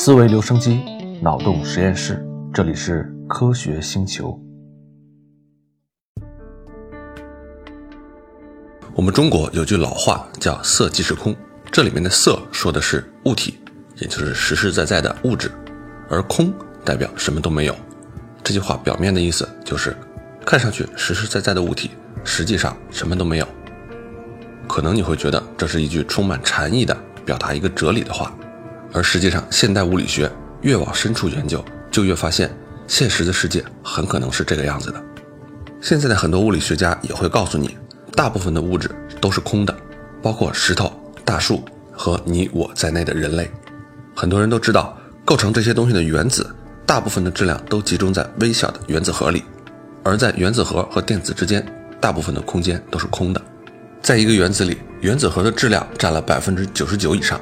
思维留声机，脑洞实验室，这里是科学星球。我们中国有句老话叫“色即是空”，这里面的“色”说的是物体，也就是实实在在的物质，而“空”代表什么都没有。这句话表面的意思就是，看上去实实在在的物体，实际上什么都没有。可能你会觉得这是一句充满禅意的表达一个哲理的话，而实际上，现代物理学越往深处研究，就越发现现实的世界很可能是这个样子的。现在的很多物理学家也会告诉你，大部分的物质都是空的，包括石头、大树和你我在内的人类。很多人都知道，构成这些东西的原子，大部分的质量都集中在微小的原子核里，而在原子核和电子之间，大部分的空间都是空的。在一个原子里，原子核的质量占了百分之九十九以上，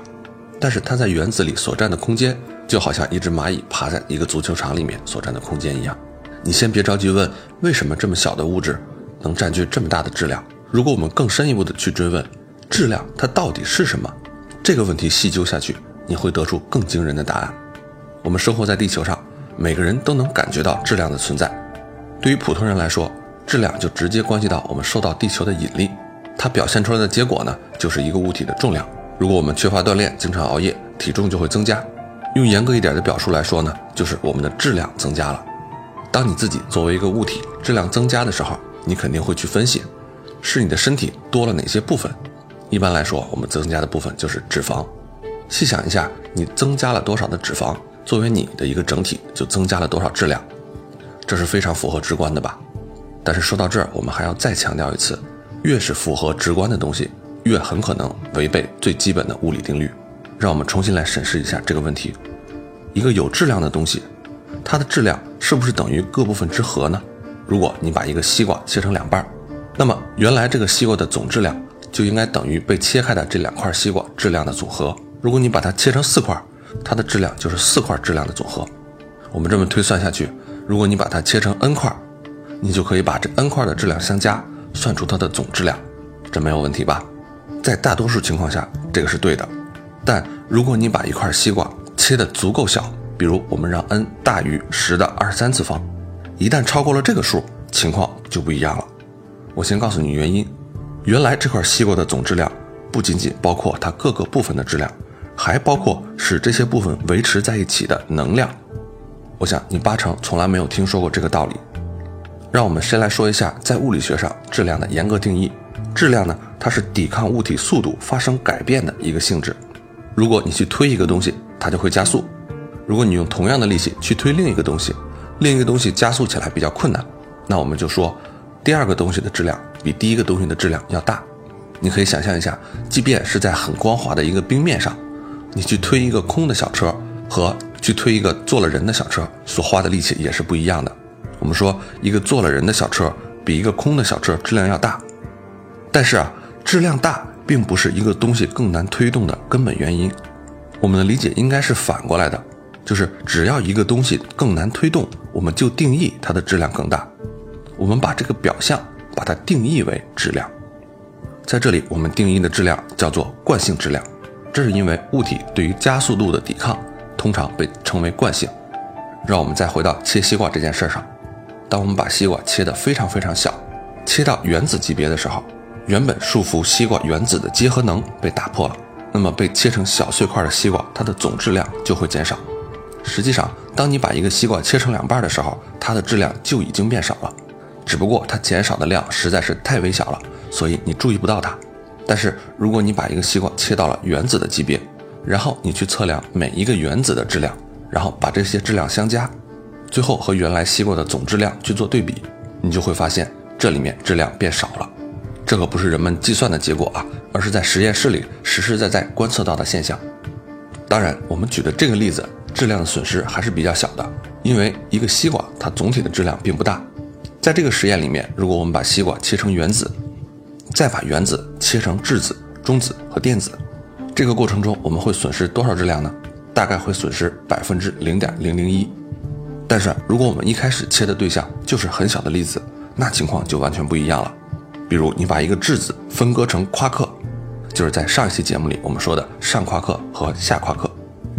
但是它在原子里所占的空间，就好像一只蚂蚁爬在一个足球场里面所占的空间一样。你先别着急问为什么这么小的物质能占据这么大的质量。如果我们更深一步的去追问，质量它到底是什么？这个问题细究下去，你会得出更惊人的答案。我们生活在地球上，每个人都能感觉到质量的存在。对于普通人来说，质量就直接关系到我们受到地球的引力。它表现出来的结果呢，就是一个物体的重量。如果我们缺乏锻炼，经常熬夜，体重就会增加。用严格一点的表述来说呢，就是我们的质量增加了。当你自己作为一个物体质量增加的时候，你肯定会去分析，是你的身体多了哪些部分。一般来说，我们增加的部分就是脂肪。细想一下，你增加了多少的脂肪，作为你的一个整体，就增加了多少质量。这是非常符合直观的吧？但是说到这儿，我们还要再强调一次。越是符合直观的东西，越很可能违背最基本的物理定律。让我们重新来审视一下这个问题：一个有质量的东西，它的质量是不是等于各部分之和呢？如果你把一个西瓜切成两半，那么原来这个西瓜的总质量就应该等于被切开的这两块西瓜质量的总和。如果你把它切成四块，它的质量就是四块质量的总和。我们这么推算下去，如果你把它切成 n 块，你就可以把这 n 块的质量相加。算出它的总质量，这没有问题吧？在大多数情况下，这个是对的。但如果你把一块西瓜切得足够小，比如我们让 n 大于十的二十三次方，一旦超过了这个数，情况就不一样了。我先告诉你原因：原来这块西瓜的总质量不仅仅包括它各个部分的质量，还包括使这些部分维持在一起的能量。我想你八成从来没有听说过这个道理。让我们先来说一下，在物理学上质量的严格定义。质量呢，它是抵抗物体速度发生改变的一个性质。如果你去推一个东西，它就会加速；如果你用同样的力气去推另一个东西，另一个东西加速起来比较困难，那我们就说第二个东西的质量比第一个东西的质量要大。你可以想象一下，即便是在很光滑的一个冰面上，你去推一个空的小车和去推一个坐了人的小车，所花的力气也是不一样的。我们说，一个坐了人的小车比一个空的小车质量要大，但是啊，质量大并不是一个东西更难推动的根本原因。我们的理解应该是反过来的，就是只要一个东西更难推动，我们就定义它的质量更大。我们把这个表象把它定义为质量，在这里我们定义的质量叫做惯性质量，这是因为物体对于加速度的抵抗通常被称为惯性。让我们再回到切西瓜这件事上。当我们把西瓜切得非常非常小，切到原子级别的时候，原本束缚西瓜原子的结合能被打破了，那么被切成小碎块的西瓜，它的总质量就会减少。实际上，当你把一个西瓜切成两半的时候，它的质量就已经变少了，只不过它减少的量实在是太微小了，所以你注意不到它。但是，如果你把一个西瓜切到了原子的级别，然后你去测量每一个原子的质量，然后把这些质量相加。最后和原来西瓜的总质量去做对比，你就会发现这里面质量变少了。这可不是人们计算的结果啊，而是在实验室里实实在在观测到的现象。当然，我们举的这个例子质量的损失还是比较小的，因为一个西瓜它总体的质量并不大。在这个实验里面，如果我们把西瓜切成原子，再把原子切成质子、中子和电子，这个过程中我们会损失多少质量呢？大概会损失百分之零点零零一。但是，如果我们一开始切的对象就是很小的粒子，那情况就完全不一样了。比如，你把一个质子分割成夸克，就是在上一期节目里我们说的上夸克和下夸克，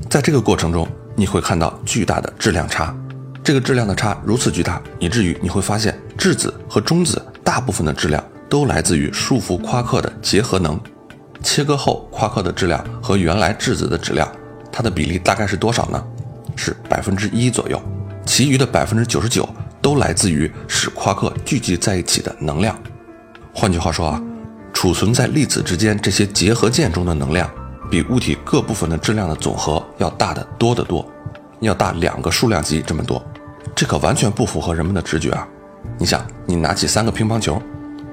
在这个过程中，你会看到巨大的质量差。这个质量的差如此巨大，以至于你会发现质子和中子大部分的质量都来自于束缚夸克的结合能。切割后，夸克的质量和原来质子的质量，它的比例大概是多少呢？是百分之一左右。其余的百分之九十九都来自于使夸克聚集在一起的能量。换句话说啊，储存在粒子之间这些结合键中的能量，比物体各部分的质量的总和要大得多得多，要大两个数量级这么多。这可完全不符合人们的直觉啊！你想，你拿起三个乒乓球，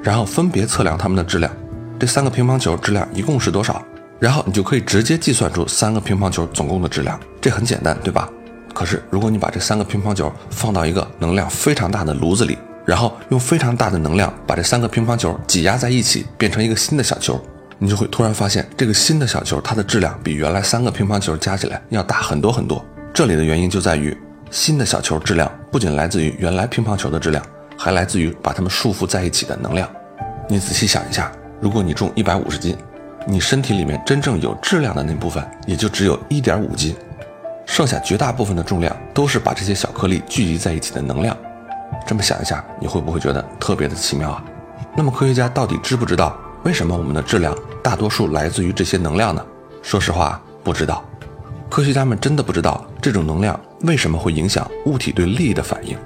然后分别测量它们的质量。这三个乒乓球质量一共是多少？然后你就可以直接计算出三个乒乓球总共的质量。这很简单，对吧？可是如果你把这三个乒乓球放到一个能量非常大的炉子里，然后用非常大的能量把这三个乒乓球挤压在一起，变成一个新的小球，你就会突然发现，这个新的小球它的质量比原来三个乒乓球加起来要大很多很多。这里的原因就在于，新的小球质量不仅来自于原来乒乓球的质量，还来自于把它们束缚在一起的能量。你仔细想一下。如果你重一百五十斤，你身体里面真正有质量的那部分也就只有一点五斤，剩下绝大部分的重量都是把这些小颗粒聚集在一起的能量。这么想一下，你会不会觉得特别的奇妙啊？那么科学家到底知不知道为什么我们的质量大多数来自于这些能量呢？说实话，不知道。科学家们真的不知道这种能量为什么会影响物体对力的反应。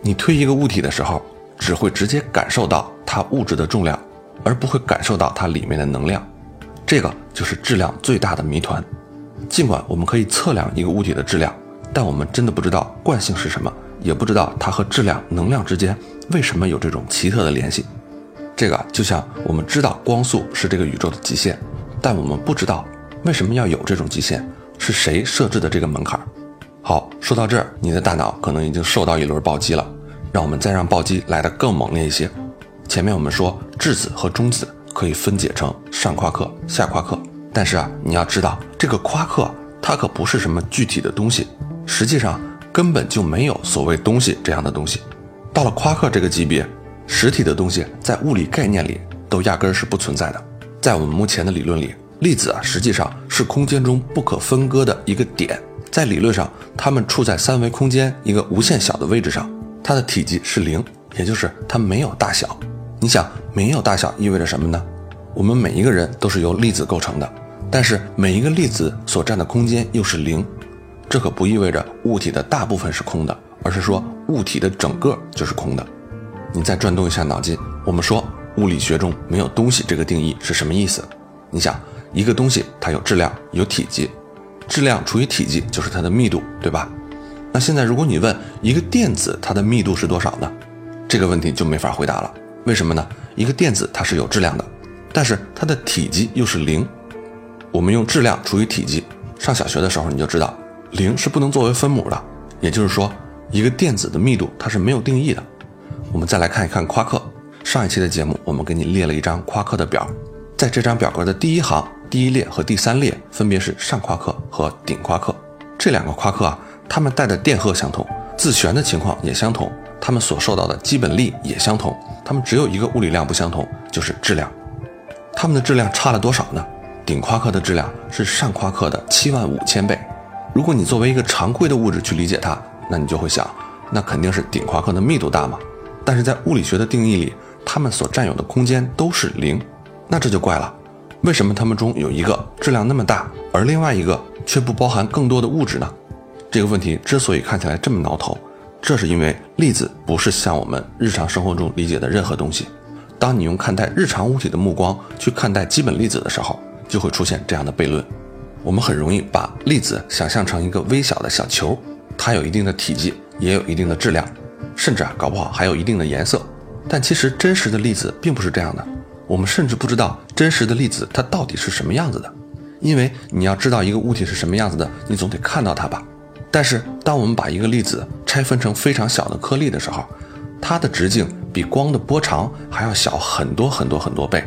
你推一个物体的时候，只会直接感受到它物质的重量。而不会感受到它里面的能量，这个就是质量最大的谜团。尽管我们可以测量一个物体的质量，但我们真的不知道惯性是什么，也不知道它和质量、能量之间为什么有这种奇特的联系。这个就像我们知道光速是这个宇宙的极限，但我们不知道为什么要有这种极限，是谁设置的这个门槛。好，说到这儿，你的大脑可能已经受到一轮暴击了。让我们再让暴击来得更猛烈一些。前面我们说质子和中子可以分解成上夸克、下夸克，但是啊，你要知道这个夸克它可不是什么具体的东西，实际上根本就没有所谓东西这样的东西。到了夸克这个级别，实体的东西在物理概念里都压根儿是不存在的。在我们目前的理论里，粒子啊实际上是空间中不可分割的一个点，在理论上它们处在三维空间一个无限小的位置上，它的体积是零，也就是它没有大小。你想，没有大小意味着什么呢？我们每一个人都是由粒子构成的，但是每一个粒子所占的空间又是零，这可不意味着物体的大部分是空的，而是说物体的整个就是空的。你再转动一下脑筋，我们说物理学中没有东西这个定义是什么意思？你想，一个东西它有质量有体积，质量除以体积就是它的密度，对吧？那现在如果你问一个电子它的密度是多少呢？这个问题就没法回答了。为什么呢？一个电子它是有质量的，但是它的体积又是零。我们用质量除以体积，上小学的时候你就知道，零是不能作为分母的。也就是说，一个电子的密度它是没有定义的。我们再来看一看夸克。上一期的节目我们给你列了一张夸克的表，在这张表格的第一行、第一列和第三列分别是上夸克和顶夸克。这两个夸克啊，它们带的电荷相同，自旋的情况也相同。它们所受到的基本力也相同，它们只有一个物理量不相同，就是质量。它们的质量差了多少呢？顶夸克的质量是上夸克的七万五千倍。如果你作为一个常规的物质去理解它，那你就会想，那肯定是顶夸克的密度大嘛。但是在物理学的定义里，它们所占有的空间都是零，那这就怪了。为什么它们中有一个质量那么大，而另外一个却不包含更多的物质呢？这个问题之所以看起来这么挠头。这是因为粒子不是像我们日常生活中理解的任何东西。当你用看待日常物体的目光去看待基本粒子的时候，就会出现这样的悖论。我们很容易把粒子想象成一个微小的小球，它有一定的体积，也有一定的质量，甚至啊，搞不好还有一定的颜色。但其实真实的粒子并不是这样的。我们甚至不知道真实的粒子它到底是什么样子的。因为你要知道一个物体是什么样子的，你总得看到它吧。但是，当我们把一个粒子拆分成非常小的颗粒的时候，它的直径比光的波长还要小很多很多很多倍，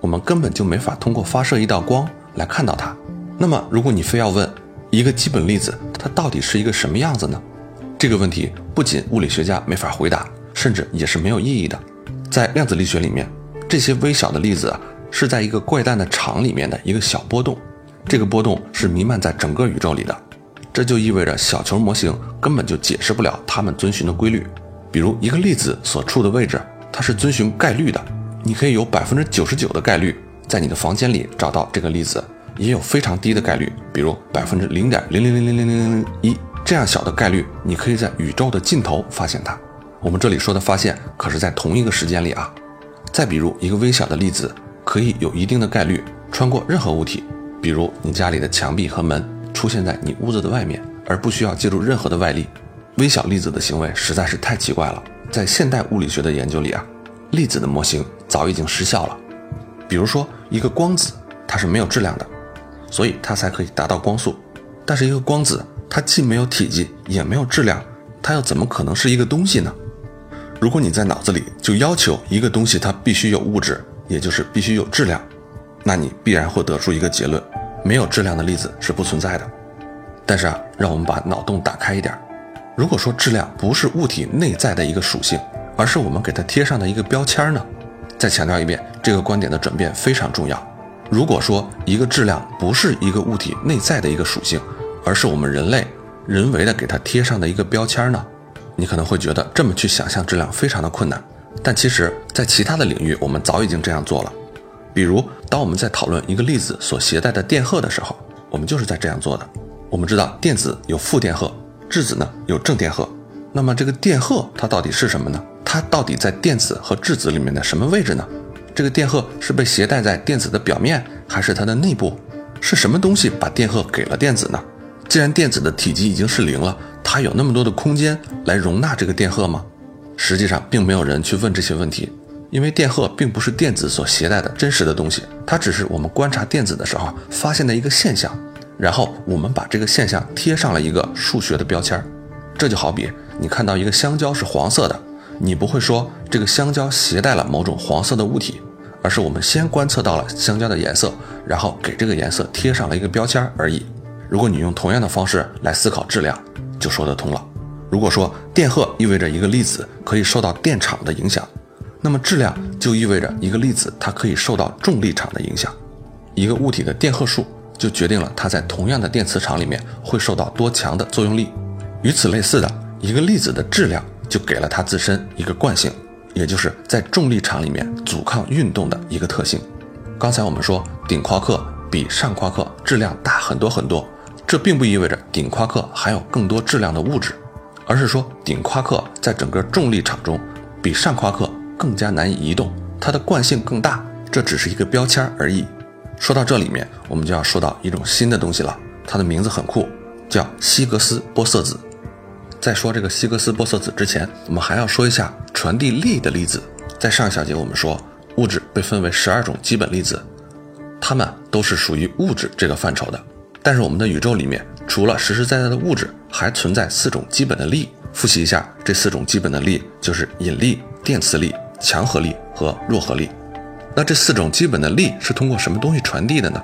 我们根本就没法通过发射一道光来看到它。那么，如果你非要问一个基本粒子它到底是一个什么样子呢？这个问题不仅物理学家没法回答，甚至也是没有意义的。在量子力学里面，这些微小的粒子是在一个怪诞的场里面的一个小波动，这个波动是弥漫在整个宇宙里的。这就意味着小球模型根本就解释不了它们遵循的规律。比如一个粒子所处的位置，它是遵循概率的，你可以有百分之九十九的概率在你的房间里找到这个粒子，也有非常低的概率，比如百分之零点零零零零零零零一这样小的概率，你可以在宇宙的尽头发现它。我们这里说的发现可是在同一个时间里啊。再比如一个微小的粒子，可以有一定的概率穿过任何物体，比如你家里的墙壁和门，出现在你屋子的外面，而不需要借助任何的外力。微小粒子的行为实在是太奇怪了。在现代物理学的研究里啊，粒子的模型早已经失效了。比如说，一个光子它是没有质量的，所以它才可以达到光速。但是一个光子它既没有体积也没有质量，它又怎么可能是一个东西呢？如果你在脑子里就要求一个东西它必须有物质，也就是必须有质量，那你必然会得出一个结论：没有质量的粒子是不存在的。但是啊，让我们把脑洞打开一点。如果说质量不是物体内在的一个属性，而是我们给它贴上的一个标签呢？再强调一遍，这个观点的转变非常重要。如果说一个质量不是一个物体内在的一个属性，而是我们人类人为的给它贴上的一个标签呢？你可能会觉得这么去想象质量非常的困难，但其实，在其他的领域，我们早已经这样做了。比如，当我们在讨论一个粒子所携带的电荷的时候，我们就是在这样做的。我们知道电子有负电荷。质子呢有正电荷，那么这个电荷它到底是什么呢？它到底在电子和质子里面的什么位置呢？这个电荷是被携带在电子的表面，还是它的内部？是什么东西把电荷给了电子呢？既然电子的体积已经是零了，它有那么多的空间来容纳这个电荷吗？实际上并没有人去问这些问题，因为电荷并不是电子所携带的真实的东西，它只是我们观察电子的时候发现的一个现象。然后我们把这个现象贴上了一个数学的标签这就好比你看到一个香蕉是黄色的，你不会说这个香蕉携带了某种黄色的物体，而是我们先观测到了香蕉的颜色，然后给这个颜色贴上了一个标签而已。如果你用同样的方式来思考质量，就说得通了。如果说电荷意味着一个粒子可以受到电场的影响，那么质量就意味着一个粒子它可以受到重力场的影响。一个物体的电荷数。就决定了它在同样的电磁场里面会受到多强的作用力。与此类似的一个粒子的质量就给了它自身一个惯性，也就是在重力场里面阻抗运动的一个特性。刚才我们说顶夸克比上夸克质量大很多很多，这并不意味着顶夸克含有更多质量的物质，而是说顶夸克在整个重力场中比上夸克更加难以移动，它的惯性更大。这只是一个标签而已。说到这里面，我们就要说到一种新的东西了，它的名字很酷，叫希格斯玻色子。在说这个希格斯玻色子之前，我们还要说一下传递力的粒子。在上一小节我们说，物质被分为十二种基本粒子，它们都是属于物质这个范畴的。但是我们的宇宙里面，除了实实在在的物质，还存在四种基本的力。复习一下，这四种基本的力就是引力、电磁力、强合力和弱合力。那这四种基本的力是通过什么东西传递的呢？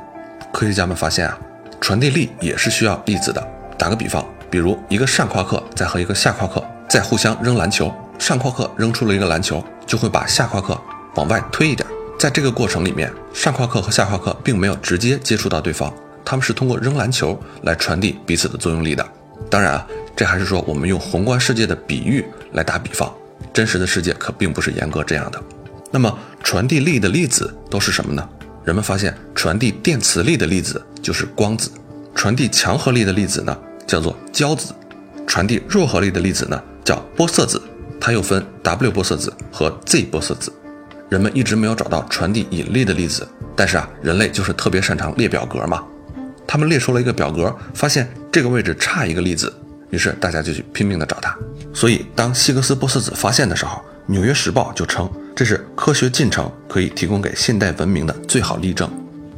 科学家们发现啊，传递力也是需要粒子的。打个比方，比如一个上夸克在和一个下夸克在互相扔篮球，上夸克扔出了一个篮球，就会把下夸克往外推一点。在这个过程里面，上夸克和下夸克并没有直接接触到对方，他们是通过扔篮球来传递彼此的作用力的。当然啊，这还是说我们用宏观世界的比喻来打比方，真实的世界可并不是严格这样的。那么传递力的粒子都是什么呢？人们发现，传递电磁力的粒子就是光子，传递强合力的粒子呢叫做胶子，传递弱合力的粒子呢叫玻色子。它又分 W 玻色子和 Z 玻色子。人们一直没有找到传递引力的粒子，但是啊，人类就是特别擅长列表格嘛。他们列出了一个表格，发现这个位置差一个粒子，于是大家就去拼命的找它。所以当希格斯玻色子发现的时候，《纽约时报》就称。这是科学进程可以提供给现代文明的最好例证。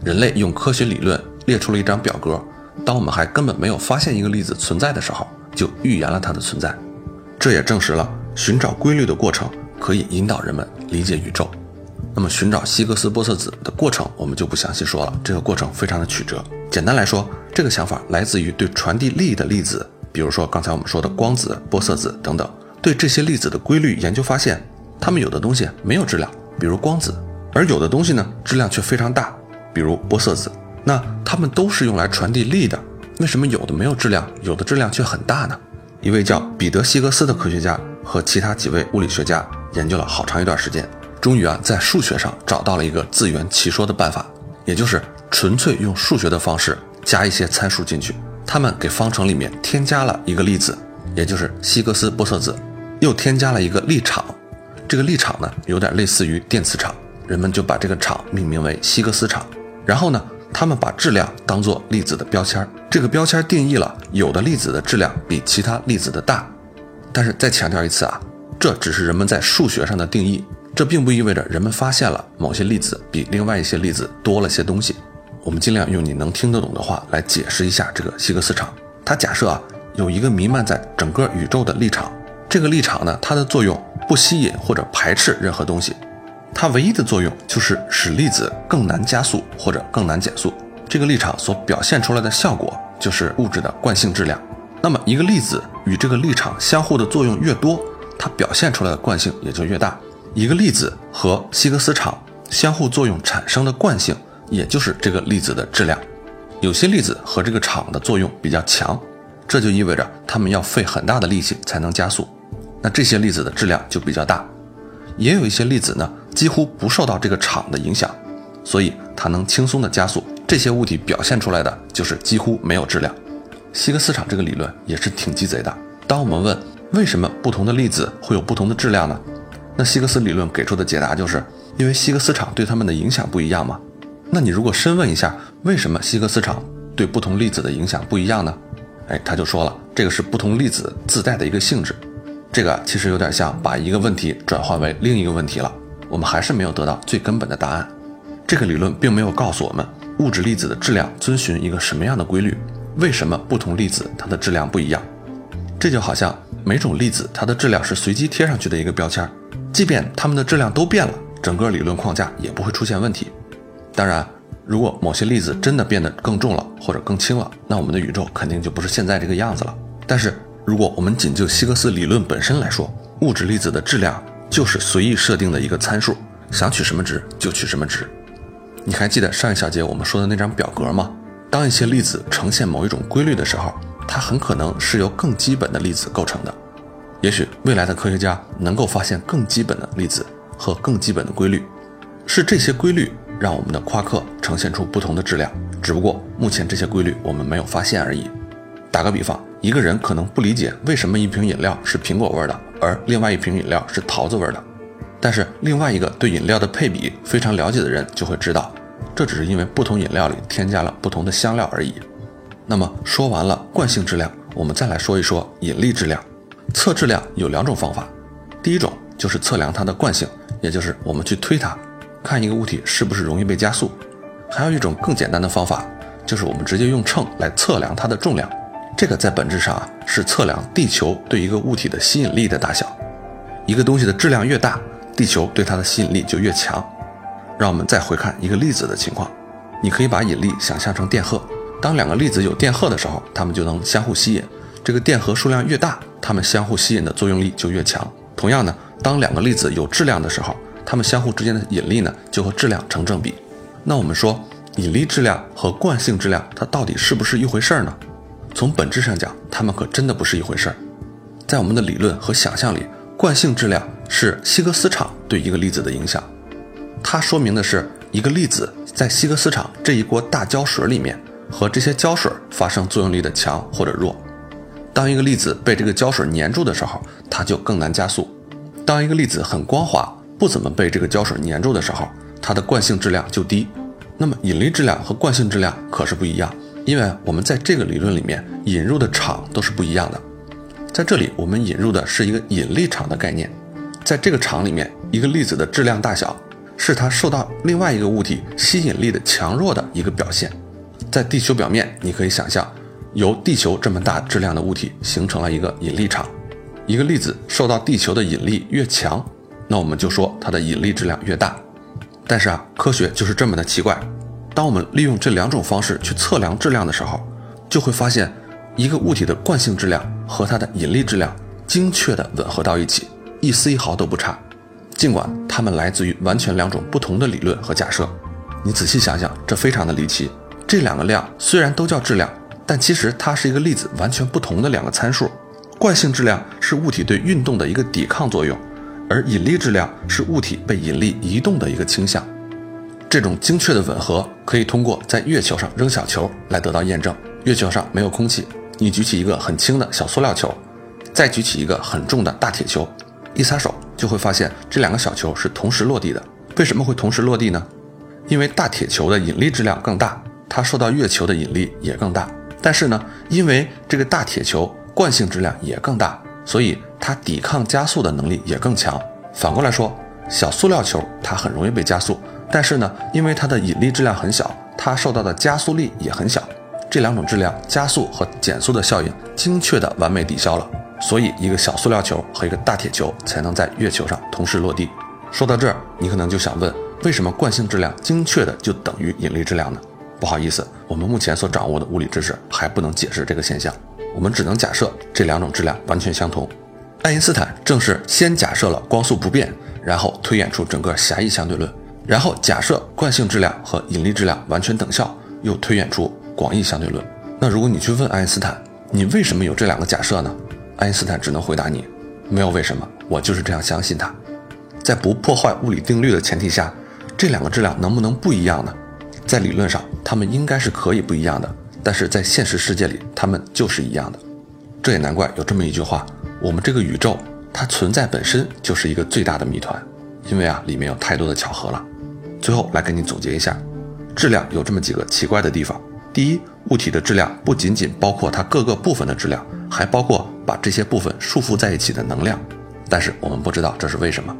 人类用科学理论列出了一张表格，当我们还根本没有发现一个粒子存在的时候，就预言了它的存在。这也证实了寻找规律的过程可以引导人们理解宇宙。那么，寻找希格斯玻色子的过程，我们就不详细说了。这个过程非常的曲折。简单来说，这个想法来自于对传递力的粒子，比如说刚才我们说的光子、玻色子等等，对这些粒子的规律研究发现。它们有的东西没有质量，比如光子，而有的东西呢质量却非常大，比如玻色子。那它们都是用来传递力的，为什么有的没有质量，有的质量却很大呢？一位叫彼得·希格斯的科学家和其他几位物理学家研究了好长一段时间，终于啊，在数学上找到了一个自圆其说的办法，也就是纯粹用数学的方式加一些参数进去。他们给方程里面添加了一个粒子，也就是希格斯玻色子，又添加了一个力场。这个力场呢，有点类似于电磁场，人们就把这个场命名为希格斯场。然后呢？他们把质量当做粒子的标签儿，这个标签定义了有的粒子的质量比其他粒子的大。但是再强调一次啊，这只是人们在数学上的定义，这并不意味着人们发现了某些粒子比另外一些粒子多了些东西。我们尽量用你能听得懂的话来解释一下这个希格斯场。它假设啊有一个弥漫在整个宇宙的力场，这个力场呢它的作用不吸引或者排斥任何东西。它唯一的作用就是使粒子更难加速或者更难减速。这个力场所表现出来的效果就是物质的惯性质量。那么一个粒子与这个力场相互的作用越多，它表现出来的惯性也就越大。一个粒子和希格斯场相互作用产生的惯性，也就是这个粒子的质量。有些粒子和这个场的作用比较强，这就意味着它们要费很大的力气才能加速。那这些粒子的质量就比较大。也有一些粒子呢。几乎不受到这个场的影响，所以它能轻松的加速。这些物体表现出来的就是几乎没有质量。希格斯场这个理论也是挺鸡贼的。当我们问为什么不同的粒子会有不同的质量呢？那希格斯理论给出的解答就是因为希格斯场对它们的影响不一样嘛。那你如果深问一下为什么希格斯场对不同粒子的影响不一样呢？哎，他就说了，这个是不同粒子自带的一个性质。这个其实有点像把一个问题转换为另一个问题了。我们还是没有得到最根本的答案。这个理论并没有告诉我们物质粒子的质量遵循一个什么样的规律，为什么不同粒子它的质量不一样？这就好像每种粒子它的质量是随机贴上去的一个标签，即便它们的质量都变了，整个理论框架也不会出现问题。当然，如果某些粒子真的变得更重了或者更轻了，那我们的宇宙肯定就不是现在这个样子了。但是，如果我们仅就希格斯理论本身来说，物质粒子的质量。就是随意设定的一个参数，想取什么值就取什么值。你还记得上一小节我们说的那张表格吗？当一些粒子呈现某一种规律的时候，它很可能是由更基本的粒子构成的。也许未来的科学家能够发现更基本的粒子和更基本的规律，是这些规律让我们的夸克呈现出不同的质量。只不过目前这些规律我们没有发现而已。打个比方，一个人可能不理解为什么一瓶饮料是苹果味的。而另外一瓶饮料是桃子味的，但是另外一个对饮料的配比非常了解的人就会知道，这只是因为不同饮料里添加了不同的香料而已。那么说完了惯性质量，我们再来说一说引力质量。测质量有两种方法，第一种就是测量它的惯性，也就是我们去推它，看一个物体是不是容易被加速。还有一种更简单的方法，就是我们直接用秤来测量它的重量。这个在本质上啊是测量地球对一个物体的吸引力的大小。一个东西的质量越大，地球对它的吸引力就越强。让我们再回看一个粒子的情况，你可以把引力想象成电荷。当两个粒子有电荷的时候，它们就能相互吸引。这个电荷数量越大，它们相互吸引的作用力就越强。同样呢，当两个粒子有质量的时候，它们相互之间的引力呢就和质量成正比。那我们说，引力质量和惯性质量它到底是不是一回事儿呢？从本质上讲，它们可真的不是一回事儿。在我们的理论和想象里，惯性质量是希格斯场对一个粒子的影响，它说明的是一个粒子在希格斯场这一锅大胶水里面和这些胶水发生作用力的强或者弱。当一个粒子被这个胶水粘住的时候，它就更难加速；当一个粒子很光滑，不怎么被这个胶水粘住的时候，它的惯性质量就低。那么引力质量和惯性质量可是不一样。因为我们在这个理论里面引入的场都是不一样的，在这里我们引入的是一个引力场的概念，在这个场里面，一个粒子的质量大小是它受到另外一个物体吸引力的强弱的一个表现。在地球表面，你可以想象，由地球这么大质量的物体形成了一个引力场，一个粒子受到地球的引力越强，那我们就说它的引力质量越大。但是啊，科学就是这么的奇怪。当我们利用这两种方式去测量质量的时候，就会发现一个物体的惯性质量和它的引力质量精确地吻合到一起，一丝一毫都不差。尽管它们来自于完全两种不同的理论和假设，你仔细想想，这非常的离奇。这两个量虽然都叫质量，但其实它是一个粒子完全不同的两个参数。惯性质量是物体对运动的一个抵抗作用，而引力质量是物体被引力移动的一个倾向。这种精确的吻合可以通过在月球上扔小球来得到验证。月球上没有空气，你举起一个很轻的小塑料球，再举起一个很重的大铁球，一撒手就会发现这两个小球是同时落地的。为什么会同时落地呢？因为大铁球的引力质量更大，它受到月球的引力也更大。但是呢，因为这个大铁球惯性质量也更大，所以它抵抗加速的能力也更强。反过来说，小塑料球它很容易被加速，但是呢，因为它的引力质量很小，它受到的加速力也很小。这两种质量加速和减速的效应精确的完美抵消了，所以一个小塑料球和一个大铁球才能在月球上同时落地。说到这儿，你可能就想问，为什么惯性质量精确的就等于引力质量呢？不好意思，我们目前所掌握的物理知识还不能解释这个现象，我们只能假设这两种质量完全相同。爱因斯坦正是先假设了光速不变，然后推演出整个狭义相对论，然后假设惯性质量和引力质量完全等效，又推演出广义相对论。那如果你去问爱因斯坦，你为什么有这两个假设呢？爱因斯坦只能回答你，没有为什么，我就是这样相信它。在不破坏物理定律的前提下，这两个质量能不能不一样呢？在理论上，它们应该是可以不一样的，但是在现实世界里，它们就是一样的。这也难怪有这么一句话：我们这个宇宙，它存在本身就是一个最大的谜团，因为啊，里面有太多的巧合了。最后来给你总结一下，质量有这么几个奇怪的地方：第一，物体的质量不仅仅包括它各个部分的质量，还包括把这些部分束缚在一起的能量，但是我们不知道这是为什么。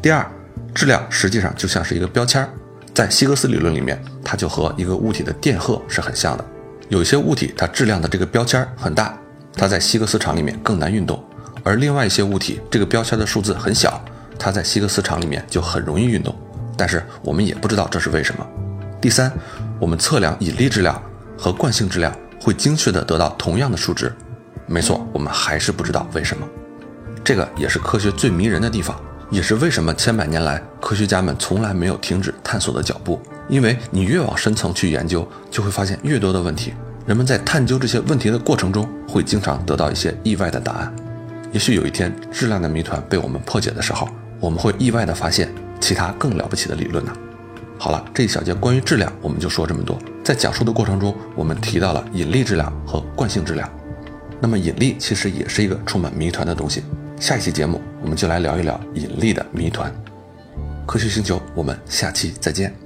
第二，质量实际上就像是一个标签。在希格斯理论里面，它就和一个物体的电荷是很像的。有些物体，它质量的这个标签很大，它在希格斯场里面更难运动；而另外一些物体，这个标签的数字很小，它在希格斯场里面就很容易运动。但是我们也不知道这是为什么。第三，我们测量引力质量和惯性质量会精确的得到同样的数值。没错，我们还是不知道为什么。这个也是科学最迷人的地方。也是为什么千百年来科学家们从来没有停止探索的脚步，因为你越往深层去研究，就会发现越多的问题。人们在探究这些问题的过程中，会经常得到一些意外的答案。也许有一天质量的谜团被我们破解的时候，我们会意外的发现其他更了不起的理论呢。好了，这一小节关于质量我们就说这么多。在讲述的过程中，我们提到了引力质量和惯性质量。那么引力其实也是一个充满谜团的东西。下一期节目，我们就来聊一聊引力的谜团。科学星球，我们下期再见。